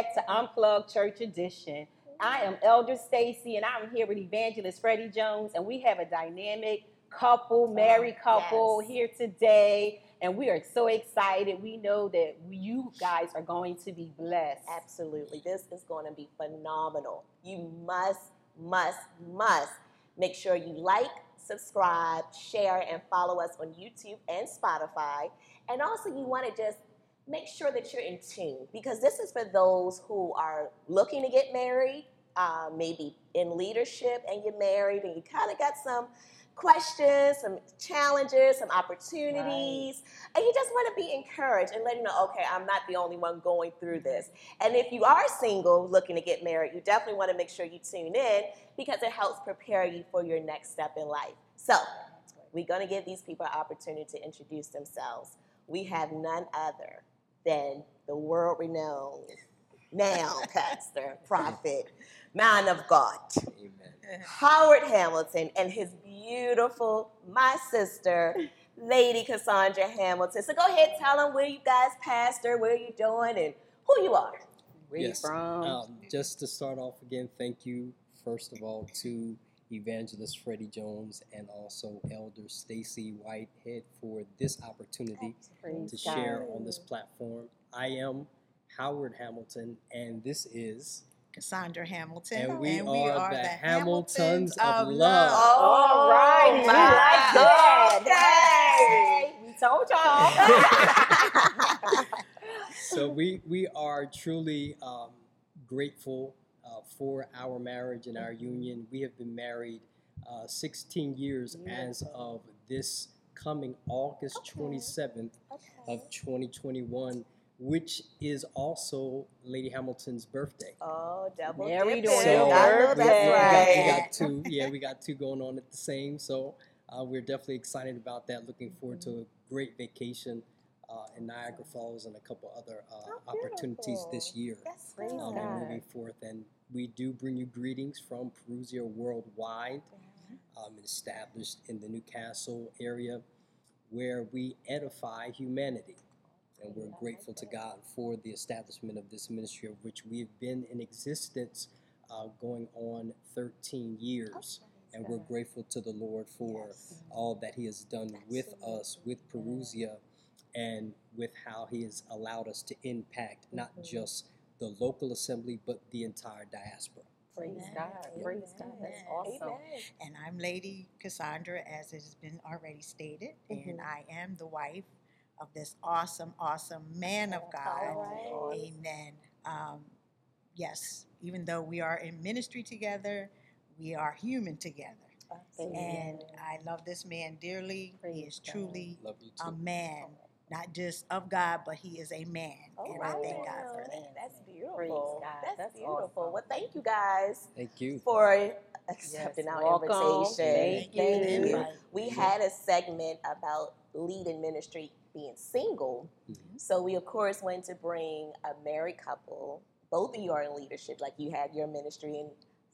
Hey, everybody. Welcome back to Unplugged Church Edition. I am Elder Stacy, and I'm here with Evangelist Freddie Jones, and we have a dynamic couple, married couple Yes. here today, and we are so excited. We know that you guys are going to be blessed. Absolutely. This is going to be phenomenal. You must, must, must make sure you like, subscribe, share, and follow us on YouTube and Spotify. And also, you want to just make sure that you're in tune because this is for those who are looking to get married, uh, maybe in leadership, and you're married and you kind of got some questions, some challenges, some opportunities, and you just want to be encouraged and let you know, okay, I'm not the only one going through this. And if you are single looking to get married, you definitely want to make sure you tune in because it helps prepare you for your next step in life. So, we're going to give these people an opportunity to introduce themselves. We have none other than the world renowned now pastor, prophet, man of God, Amen. Howard Hamilton, and his beautiful, my sister, Lady Cassandra Hamilton. So go ahead, tell them where you guys pastor, where you doing, and who you are. Where Yes. you from? Um, just to start off again, thank you first of all to Evangelist Freddie Jones and also Elder Stacy Whitehead for this opportunity Praise to God. share on this platform. I am Howard Hamilton, and this is Cassandra Hamilton, And we are the Hamiltons of love. All right, we like that. Okay. We told y'all. so we we are truly um, grateful uh, for our marriage and our union. We have been married uh, 16 years as of this coming August Okay. 27th Okay. of 2021, which is also Lady Hamilton's birthday. Oh, double Married dipping. on your I know we, that's we got, right. we got two. Yeah, we got two going on at the same. So uh, we're definitely excited about that. Looking forward to a great vacation uh, in Niagara Falls and a couple other uh, Oh, opportunities this year That's Praise um, and moving forth. And we do bring you greetings from Perusia Worldwide, um, established in the Newcastle area, where we edify humanity. And we're grateful to God for the establishment of this ministry, of which we have been in existence uh, going on 13 years. And we're grateful to the Lord for Yes. all that He has done with us, with Perusia, and with how He has allowed us to impact not Mhm. just the local assembly, but the entire diaspora. Praise Amen. God. Praise God. That's awesome. Amen. and I'm Lady Cassandra, as it has been already stated, and Mhm. I am the wife of this awesome, awesome man of God. All right. Amen. Um, yes, even though we are in ministry together, we are human together. And I love this man dearly. he is God. truly Love you too. a man, not just of God, but he is a man. All and I thank right. God for that. That's beautiful. God. That's, That's beautiful. awesome. Well, thank you guys Thank you. for accepting Yes, our welcome. invitation. Thank you. for the invite. We had a segment about leading ministry being single. Mhm. So we of course went to bring a married couple. Both of you are in leadership, like you had your ministry and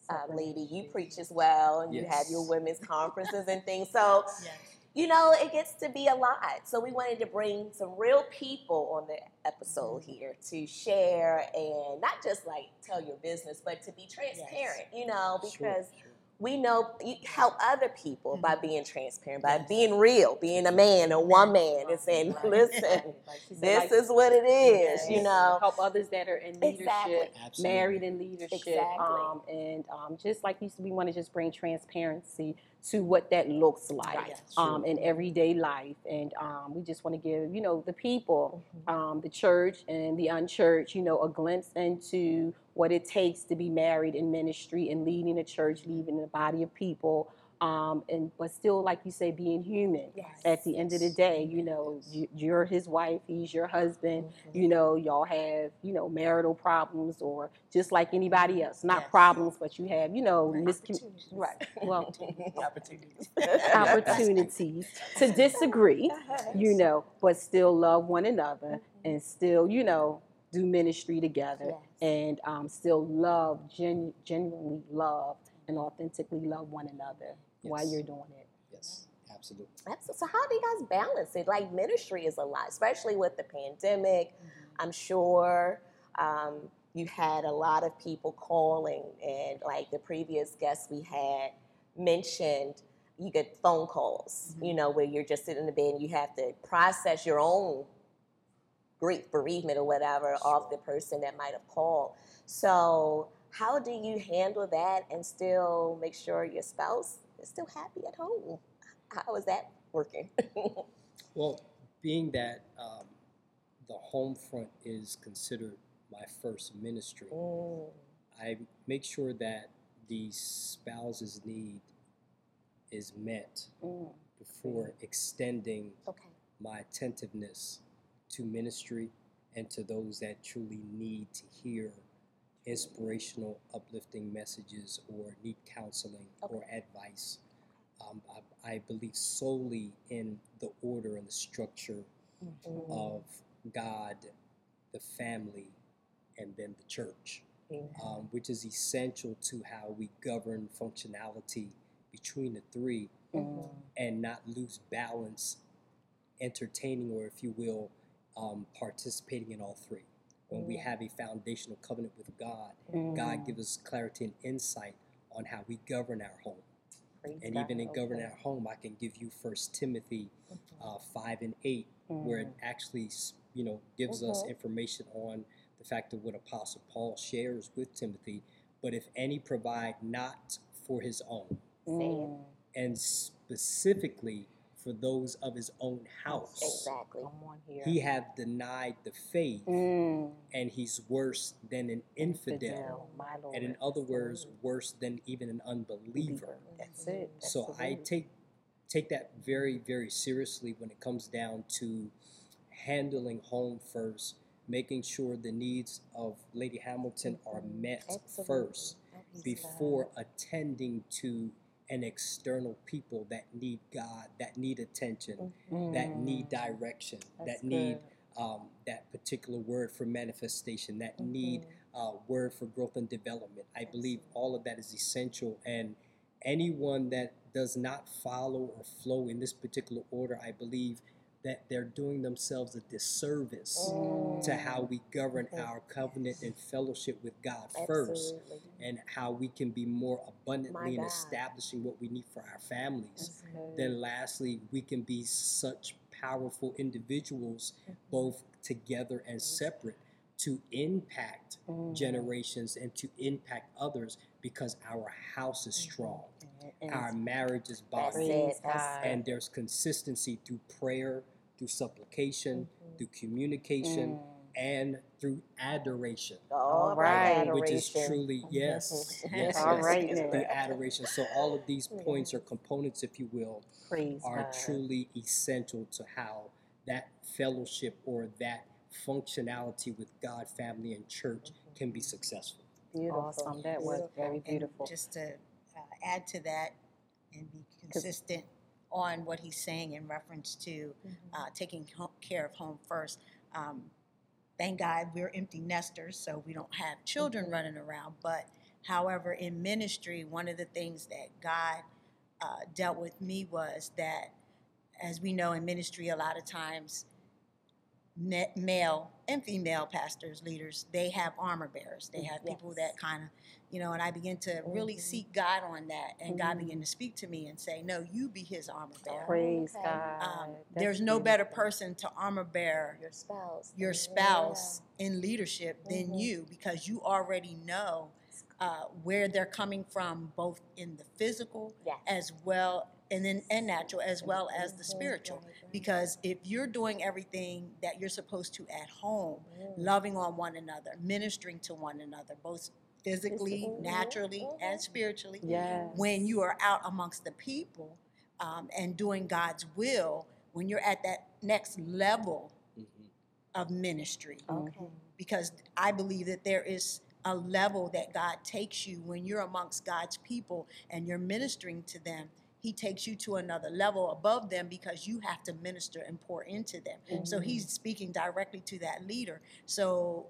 uh, lady, you preach as well, and you had your women's conferences and things. So Yes. You know, it gets to be a lot. So we wanted to bring some real people on the episode here to share and not just like tell your business, but to be transparent, you know, because sure. we know you help other people by Mhm. being transparent, by Yes. being real, being a man, a woman, and saying, Right. listen, Like said, this like- is what it is, you know. help others that are in leadership, Exactly. Married in leadership, Exactly. um, and um, just like you said, we want to just bring transparency to what that looks like Right. um, in everyday life, and um, we just want to give you know the people, Mm-hmm. um, the church and the unchurched, you know, a glimpse into what it takes to be married in ministry and leading a church, leading a body of people. Um, and but still, like you say, being human. Yes. At the end of the day, you know, you- you're his wife, he's your husband Mhm. you know, y'all have, you know, marital problems or just like anybody else. Not Yes. problems, but you have, you know, Right. miscom- Opportunities. right. Well, Opportunities. opportunities to disagree, you know, but still love one another and still, you know, do ministry together and um, still love, gen- genuinely love and authentically love one another while you're doing it. Yes, absolutely. That's- So how do you guys balance it? Like ministry is a lot, especially with the pandemic. I'm sure um, you had a lot of people calling, and like the previous guests we had mentioned, you get phone calls, you know, where you're just sitting in the bed and you have to process your own grief, bereavement, or whatever of the person that might have called. So, how do you handle that and still make sure your spouse still happy at home? How is that working? Well, being that um, the home front is considered my first ministry, Mm, I make sure that the spouse's need is met Mm. before extending okay. my attentiveness to ministry and to those that truly need to hear inspirational, uplifting messages or need counseling or advice. Um, I, I believe solely in the order and the structure Mhm. of God, the family, and then the church, Amen. um, which is essential to how we govern functionality between the three Mm. and not lose balance, entertaining, or if you will, um, participating in all three. When we Mm. have a foundational covenant with God, Mm. God gives us clarity and insight on how we govern our home. Praise And God. even in governing our home, I can give you First Timothy Mhm. uh, five and eight, where it Mm. actually, you know, gives us Mhm. information on the fact of what Apostle Paul shares with Timothy. But if any provide not for his own, Mm. and specifically for those of his own house, Exactly. Come on here. he have denied the faith, Mm. and he's worse than an infidel, Infidel, my Lord. and in other words, worse than even an unbeliever. That's it. That's So I take take that very very seriously when it comes down to handling home first, making sure the needs of Lady Hamilton are met Absolutely. first before attending to an external people that need God, that need attention, Mhm. that need direction, That's that need um, that particular word for manifestation, that need Mhm. uh, word for growth and development. I believe all of that is essential. And anyone that does not follow or flow in this particular order, I believe that they're doing themselves a disservice Mm. to how we govern Mhm. our covenant and fellowship with God first, and how we can be more abundantly in establishing what we need for our families. Good. Then, lastly, we can be such powerful individuals, both together and separate, to impact Mm. generations and to impact others because our house is strong, And- our marriage is bonded, it. Praise That's God. and there's consistency through prayer, through supplication, Mhm. through communication, Mm. and through adoration, All All right. right. which is truly yes, yes, All yes, right through adoration. So all of these points or components, if you will, Praise are God. truly essential to how that fellowship or that functionality with God, family, and church can be successful. Beautiful. Awesome. That was Beautiful. very And beautiful. just to uh, add to that and be consistent on what he's saying in reference to uh, taking ho- care of home first. Um, thank God we're empty nesters, so we don't have children Mhm. running around. But however, in ministry, one of the things that God uh, dealt with me was that, as we know in ministry, a lot of times, male and female pastors, leaders, they have armor bearers. They have people that kind of, you know, and I began to really Mhm. seek God on that, and God Mhm. began to speak to me and say, "No, you be His armor bearer." Praise Okay. God. Um, there's no better person to armor bear Your spouse. your Yeah. spouse in leadership than Mhm. you because you already know uh, where they're coming from, both in the physical Yes. as well and then and natural as well as the spiritual. Right, right. Because if you're doing everything that you're supposed to at home, Mm. loving on one another, ministering to one another, both physically, Physically, naturally, mhm. and spiritually, Yes. when you are out amongst the people um, and doing God's will, when you're at that next level Mhm. of ministry, Okay. because I believe that there is a level that God takes you when you're amongst God's people and you're ministering to them. He takes you to another level above them because you have to minister and pour into them. So he's speaking directly to that leader. So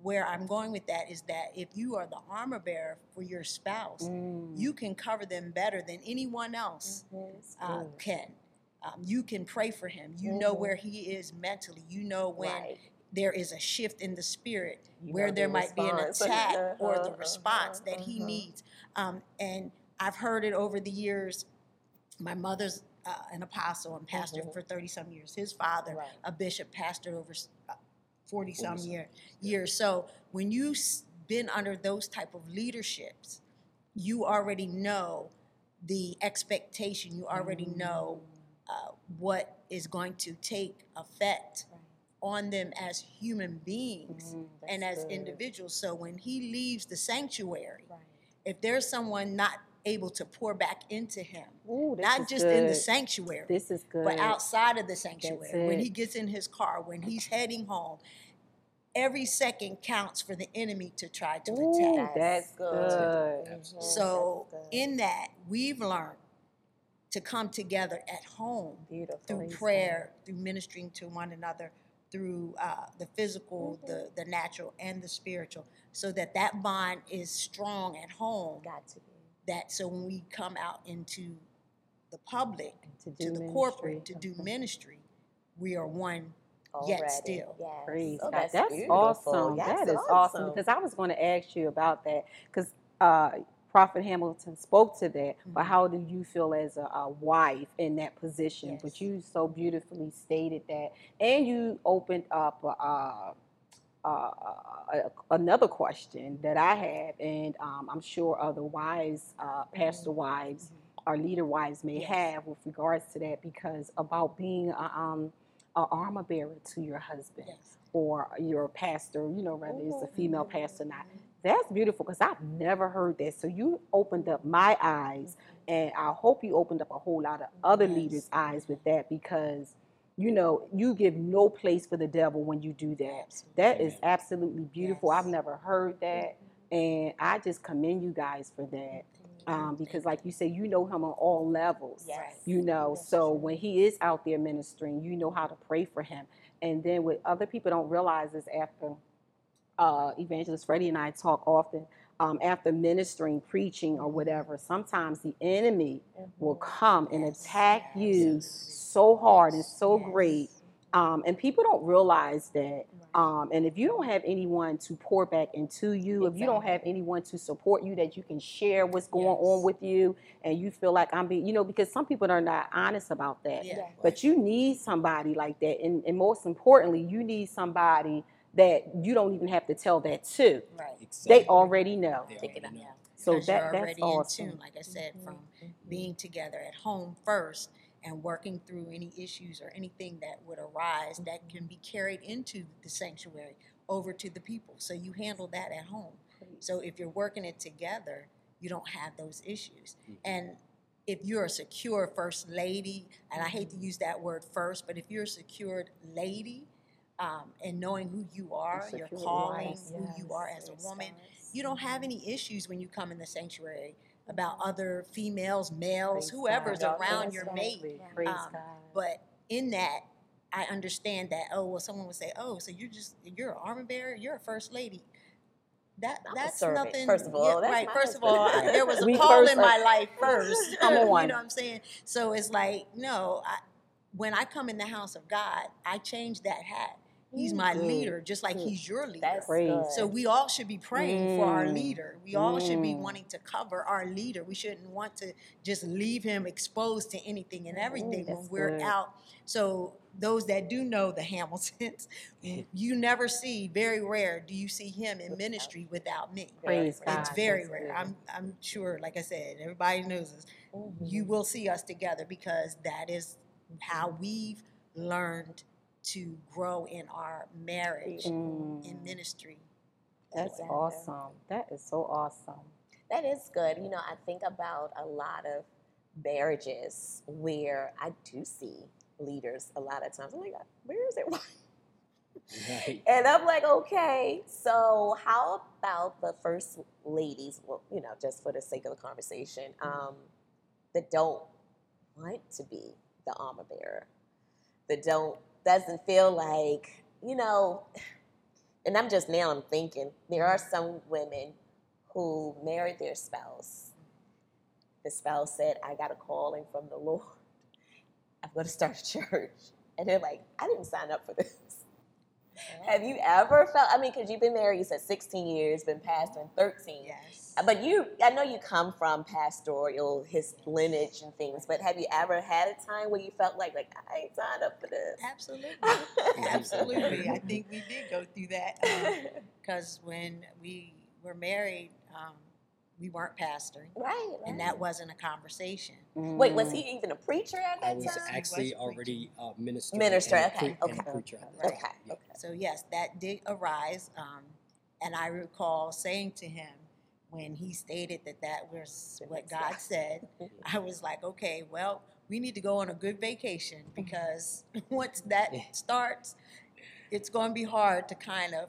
where I'm going with that is that if you are the armor bearer for your spouse, Mm. you can cover them better than anyone else Mhm. Uh, can. Um, you can pray for him. You know Mhm. where he is mentally. You know when Right. there is a shift in the spirit You where there the might be an attack or Uh-huh, the response uh-huh, that he uh-huh. needs. Um, and I've heard it over the years. My mother's uh, an apostle and pastor Mhm. for 30 some years. His father, Right. a bishop, pastored over 40 some 40-some, year, years. So when you've been under those type of leaderships, you already know the expectation. You already know uh, what is going to take effect Right. on them as human beings Mhm. and as good. individuals. So when he leaves the sanctuary, Right. if there's someone not able to pour back into him, Ooh, not is just in the sanctuary, This is good. but outside of the sanctuary, when he gets in his car, when he's heading home, every second counts for the enemy to try to Ooh, attack. that's That's good. good. Absolutely. So That's good. in that, we've learned to come together at home Beautiful. through prayer, through ministering to one another, through uh, the physical, Mm-hmm. the the natural, and the spiritual, so that that bond is strong at home. Got to be. That so when we come out into the public, to to do the corporate, to ministry. do ministry, we are one. Already. Yet still. Yes. Praise Oh, God. that's, That's, awesome. Yes, that is awesome. Because I was going to ask you about that. Because uh, Prophet Hamilton spoke to that. But Mhm. how do you feel as a, a wife in that position? Yes. But you so beautifully stated that. And you opened up uh, uh, another question that I have. And um, I'm sure other wives, uh, pastor wives, or leader wives may Yes. have with regards to that. Because about being a, um, a armor bearer to your husband Yes. or your pastor, you know, whether it's a female Mhm. pastor or not. That's beautiful because I've never heard that. So you opened up my eyes, and I hope you opened up a whole lot of other Yes. leaders' eyes with that because, you know, you give no place for the devil when you do that. That is absolutely beautiful. I've never heard that, and I just commend you guys for that um, because, like you say, you know him on all levels Yes. you know That's so when he is out there ministering you know how to pray for him and then what other people don't realize is after uh, evangelist freddie and i talk often um, after ministering preaching or whatever sometimes the enemy will come and Yes, attack you yes. so hard and so Yes. great um, and people don't realize that um, and if you don't have anyone to pour back into you, if you don't have anyone to support you, that you can share what's going Yes. on with you, and you feel like I'm being, you know, because some people are not honest about that. But you need somebody like that, and, and most importantly, you need somebody that you don't even have to tell that to. Right. They already know. They Take it already know. So that you're that's already awesome. in tune, like I said, from Mhm. being together at home first and working through any issues or anything that would arise that can be carried into the sanctuary over to the people. So you handle that at home. So if you're working it together, you don't have those issues. Mhm. And if you're a secure first lady, and I hate to use that word first, but if you're a secured lady, um, and knowing who you are, your secured calling, wife. who you are as a woman, yes. you don't have any issues when you come in the sanctuary about other females, males, Praise whoever's God. around your mate. Um, But in that, I understand that. Oh, well, someone would say, "Oh, so you're just you're an armor bearer, you're a first lady." That I'm that's servant, nothing. first of all. yeah, That's right. my First of all, I- there was a We call in my life first. Come you know what I'm saying? So it's like, no, I, when I come in the house of God, I change that hat. He's my Good. leader, just like he's your leader. That's good. So we all should be praying for our Mm. leader. We all should be Mm. wanting to cover our leader. We shouldn't want to just leave him exposed to anything and everything when we're good. out. So those that do know the Hamiltons, you never see, very rare, do you see him in ministry without me. Praise Very God. It's very That's rare. good. I'm I'm sure, like I said, everybody knows this. Mhm. You will see us together because that is how we've learned to grow in our marriage Mm. in ministry. That's together. awesome. That is so awesome. That is good. You know, I think about a lot of marriages where I do see leaders a lot of times. I'm like, where is it? Right. And I'm like, okay, so how about the first ladies, well, you know, just for the sake of the conversation, um, that don't want to be the armor bearer, that don't, doesn't feel like, you know, and I'm just now I'm thinking, there are some women who married their spouse. The spouse said, I got a calling from the Lord. I'm going to start a church. And they're like, I didn't sign up for this. Have you ever felt? I mean, because you've been married, you said 16 years, been pastoring 13. Yes. But you, I know you come from pastoral, his lineage and things. But have you ever had a time where you felt like, like I ain't signed up for this? Absolutely. Absolutely. I think we did go through that because when we were married, um, we weren't pastoring, right, and that wasn't a conversation. Wait, was he even a preacher at I that was time? actually was already uh, minister. Minister, and a okay, pre- and a preacher at that Okay, time, yeah. okay. So yes, that did arise, um, and I recall saying to him when he stated that that was what God said. I was like, okay, well, we need to go on a good vacation because once that starts, it's going to be hard to kind of,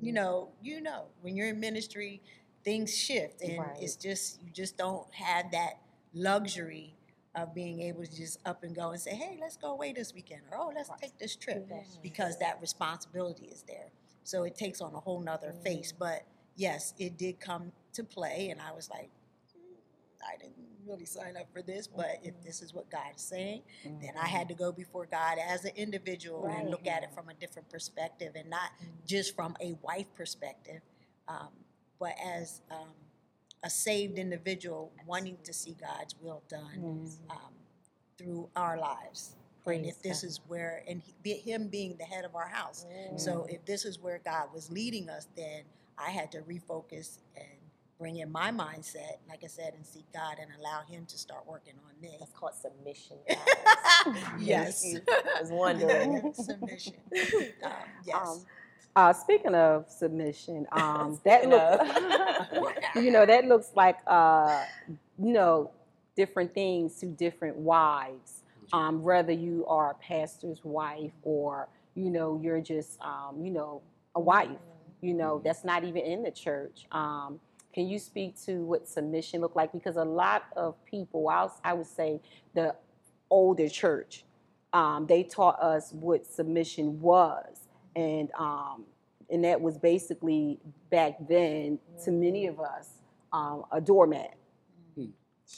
you know, you know, when you're in ministry, things shift, and Right. it's just you just don't have that luxury of being able to just up and go and say, hey, let's go away this weekend, or oh, let's take this trip mm-hmm. because that responsibility is there. So it takes on a whole nother face. Mm-hmm. But yes, it did come to play, and I was like, "Hmm, I didn't really sign up for this, but if mm-hmm. this is what God is saying, then I had to go before God as an individual and look at it from a different perspective and not just from a wife perspective, um, but as um, a saved individual wanting to see God's will done um, through our lives. and if this God. is where, and he, be, him being the head of our house. So if this is where God was leading us, then I had to refocus and bring in my mindset, like I said, and seek God and allow Him to start working on me. That's called submission. guys. yes. I was wondering. Submission. Um, yes. Um, uh, speaking of submission, um, that looks, you know, that looks like, uh, you know, different things to different wives. Um, whether you are a pastor's wife or, you know, you're just, um, you know, a wife. You know, that's not even in the church. Um, can you speak to what submission looked like? Because a lot of people, I, was- I would say, the older church, um, they taught us what submission was, and um, and that was basically back then to many of us um, a doormat.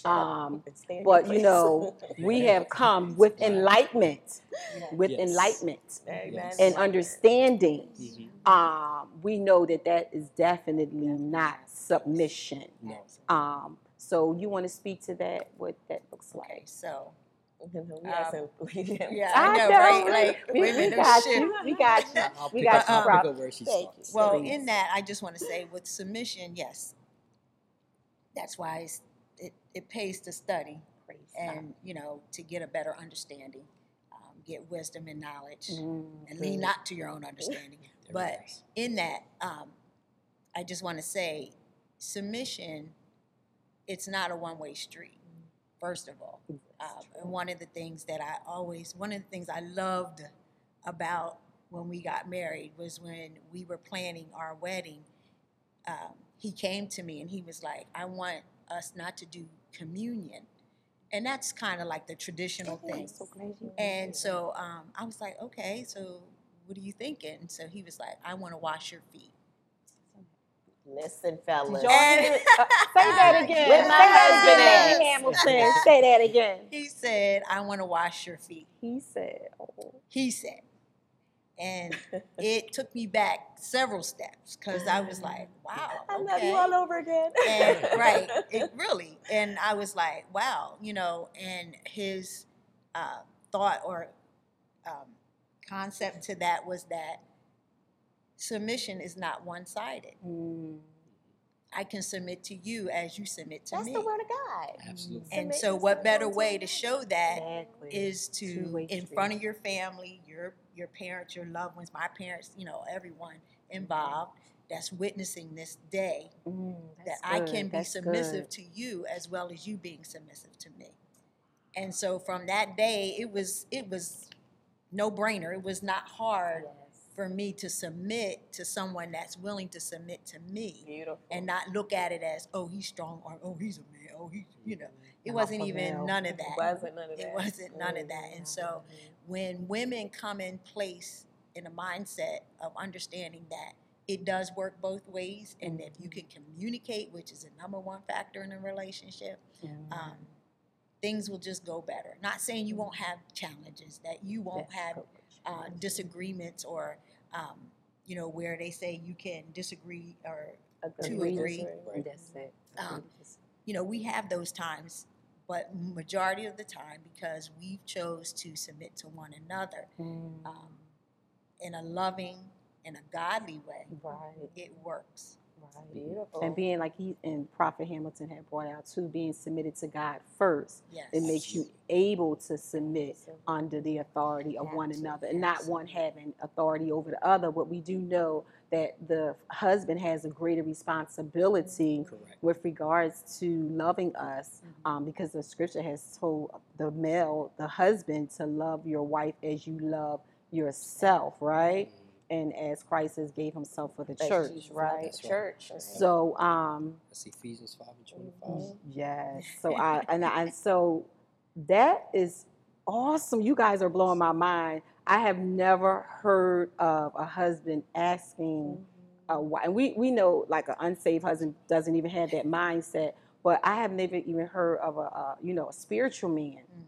Um, but you know, we have come with enlightenment, with Yes. enlightenment Amen. and understanding. Mhm. Um, we know that that is definitely not submission. No. Um, so you want to speak to that? What that looks Okay, like? so We got some- yeah, I know, right? Like we, we don't got shift. you. We got you. I'll We got you, I'll Rob. where she Thank started. Well, Please. in that, I just want to say with submission, yes, that's why it's, it, it pays to study and, you know, to get a better understanding, um, get wisdom and knowledge, Mm, and lean not to your own understanding. There But it is. in that, um, I just want to say submission, it's not a one way street, first of all. Um, and one of the things that I always, one of the things I loved about when we got married was when we were planning our wedding. Um, he came to me and he was like, I want us not to do communion. And that's kind of like the traditional thing. So And so um, I was like, okay, so what are you thinking? So he was like, I want to wash your feet. Listen, fellas. Did y'all hear it? Uh, say that again. Where my say that husband again, Hamilton. say that again. He said, I want to wash your feet. He said, oh. He said. And it took me back several steps because I was like, wow. I love you all over again. and right it really and i was like wow you know and his uh, thought or um, concept to that was that submission is not one-sided Mm, i can submit to you as you submit to That's me That's the word of God. Absolutely. and Submit so what better way to show that Exactly. is to Two-way in front of your family your your parents your loved ones my parents you know everyone involved that's witnessing this day mm, that that's I good, can be that's submissive good. to you as well as you being submissive to me. And so from that day, it was it was no brainer. It was not hard Yes. For me to submit to someone that's willing to submit to me Beautiful. and not look at it as oh he's strong or oh he's a man oh he you know it wasn't even male. none of that It wasn't none of that. It wasn't none of that. And so mm-hmm. when women come in place in a mindset of understanding that it does work both ways, and if you can mm-hmm. communicate, which is a number one factor in a relationship, um, mm-hmm. things will just go better. Not saying you won't have challenges, that you won't that's have correct. Uh, disagreements or um, you know, where they say you can disagree or Agree, To agree. disagree. Right. That's it. Um, you know, we have those times, but majority of the time, because we chose to submit to one another Mm, um, in a loving in a godly way, right, it works. Beautiful. And being like he and Prophet Hamilton had brought out too, being submitted to God first, Yes. it makes you able to submit So- under the authority of one another, and not one having authority over the other. But we do know that the husband has a greater responsibility Correct. with regards to loving us, um, because the scripture has told the male, the husband, to love your wife as you love yourself, right? And as Christ has gave Himself for the That church, Jesus right? the That's right. Church. So, um, That's Ephesians 5 and 25. Mhm. yes. So I and I, and so that is awesome. You guys are blowing my mind. I have never heard of a husband asking a wife. And we we know like an unsaved husband doesn't even have that mindset. But I have never even heard of a, a you know a spiritual man, Mm.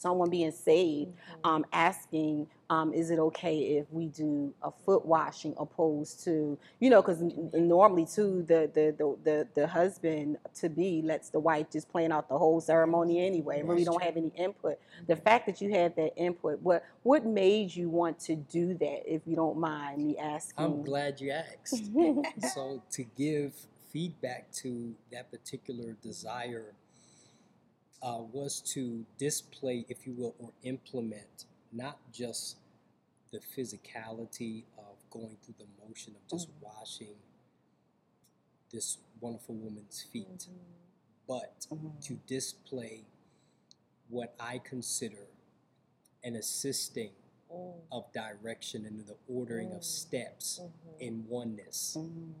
Someone being saved, Mhm. um, asking, um, is it okay if we do a foot washing opposed to, you know, because normally too, the, the the the the husband to be lets the wife just plan out the whole ceremony anyway, and really don't have any input. The fact that you had that input, what what made you want to do that? If you don't mind me asking. I'm glad you asked. so to give feedback to that particular desire uh, was to display, if you will, or implement not just the physicality of going through the motion of just washing this wonderful woman's feet, but Mhm. to display what I consider an assisting Mm, of direction and the ordering Mm. of steps mhm. in oneness. Mm.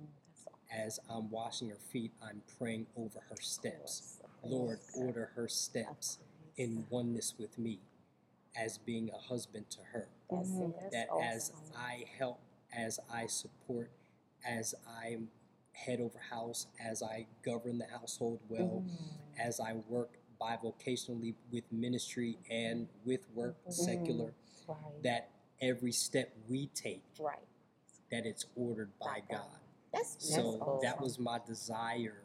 As I'm washing her feet, I'm praying over her steps. Of course, Lord, order her steps in oneness with me as being a husband to her. That's it. Mhm. That's That as awesome. I help, as I support, as I'm head over house, as I govern the household well, Mm. as I work bivocationally with ministry and with work Mhm. secular, Right. that every step we take, right. that it's ordered by By God. God. That's So beautiful. that was my desire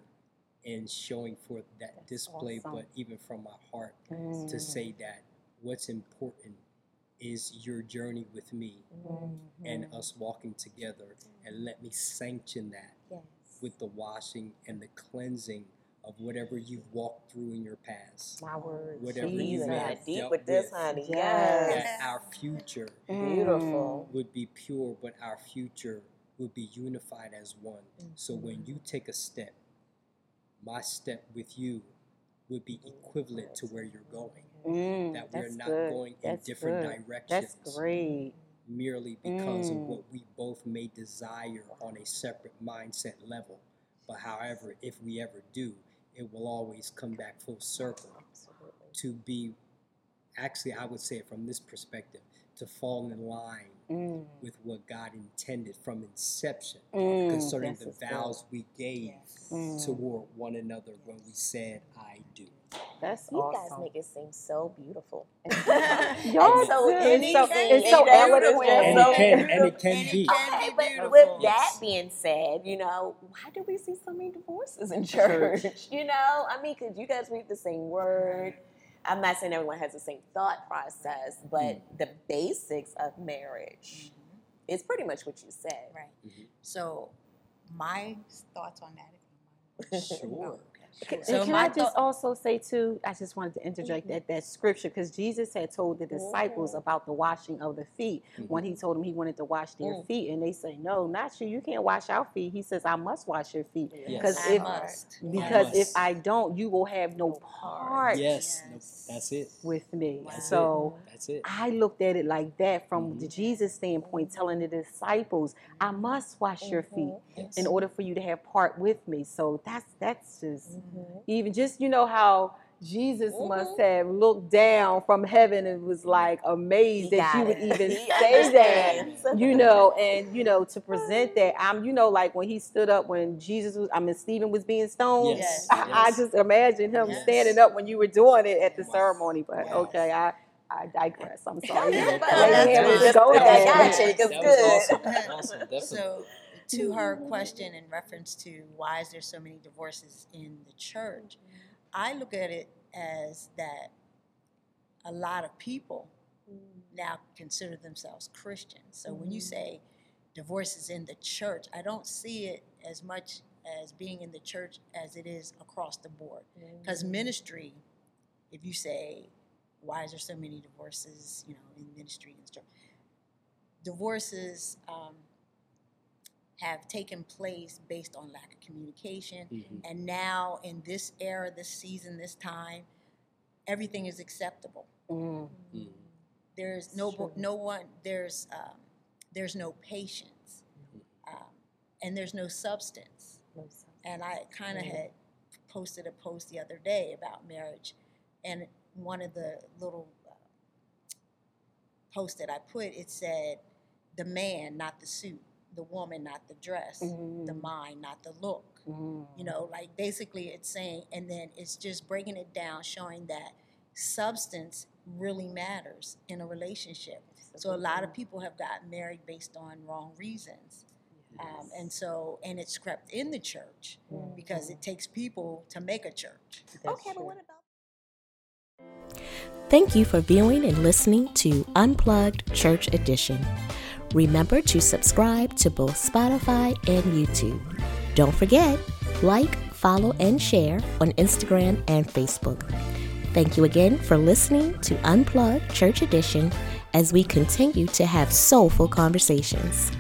in showing forth that That's display, awesome. but even from my heart to mm, say that what's important is your journey with me Mhm. and us walking together, and let me sanction that Yes. with the washing and the cleansing of whatever you've walked through in your past. My word. Whatever you Jesus. may Jesus. have deep dealt with this, honey. Yes. Yes. That our future Beautiful. would be pure, but our future would be unified as one. So when Mm-hmm. you take a step, my step with you would be equivalent to where you're going. Mm, That we're not good. going in different good. directions That's great. merely because of Mm. what we both may desire on a separate mindset level. But however, if we ever do, it will always come back full circle Absolutely. to be actually I would say it from this perspective, to fall in line Mm, with what God intended from inception mm, concerning this the is good. vows we gave Yes. Mm. toward one another when we said I do. That's You awesome. guys make it seem so beautiful. Y'all And so do. it It's so, is- it's it so is elegant. beautiful. And so it can and beautiful. it can And it be. can- Okay, be but beautiful. with that Yes. being said, you know, why do we see so many divorces in Church. church? You know, I mean, because you guys read the same word. I'm not saying everyone has the same thought process, but the basics of marriage is pretty much what you said. Right. Mhm. So my thoughts on that. if you mind. Sure. Okay, Can, sure. and can my I just thought- also say too? I just wanted to interject Mhm. that that scripture because Jesus had told the disciples about the washing of the feet when he told them he wanted to wash their Mm. feet, and they say, "No, not you. You can't wash our feet." He says, "I must wash your feet Yes. if- must. because must. if I don't, you will have no part Yes, no, Yes. that's it. with me." That's it. so. That's it. I looked at it like that from the Mhm. Jesus standpoint, telling the disciples, "I must wash your feet Mhm. Yes. in order for you to have part with me." So that's that's just Mhm. even just you know how Jesus must Mhm. have looked down from heaven and was like amazed He that you would it. even He say that. You know, and you know, to present that, I'm, you know, like when he stood up when Jesus was, I mean, Stephen was being stoned. Yes. I, I just imagine him Yes. standing up when you were doing it at the Wow. ceremony. But Wow. okay, I I digress. I'm sorry. Yeah, Let that's me fine. just go I there. got. It's good. was awesome. Awesome, definitely. So, to her question in reference to why is there so many divorces in the church, I look at it as that a lot of people now consider themselves Christians. So when you Mhm. say divorces in the church, I don't see it as much as being in the church as it is across the board. Because ministry, if you say, why is there so many divorces, you know, in ministry and stuff? Divorces um, have taken place based on lack of communication. Mhm. And now in this era, this season, this time, everything is acceptable. Mm, Mhm. There's no True. no one. There's um, there's no patience, um, and there's no substance. And I kind of Mhm. had posted a post the other day about marriage, and one of the little uh, posts that I put it said, "The man, not the suit; the woman, not the dress; the mm, mind, not the look." mm. You know, like basically it's saying, and then it's just breaking it down, showing that substance really matters in a relationship. So a lot of people have gotten married based on wrong reasons. Um, and so, and it's crept in the church because it takes people to make a church. Okay, but what about? Thank you for viewing and listening to Unplugged Church Edition. Remember to subscribe to both Spotify and YouTube. Don't forget, like, follow, and share on Instagram and Facebook. Thank you again for listening to Unplugged Church Edition as we continue to have soulful conversations.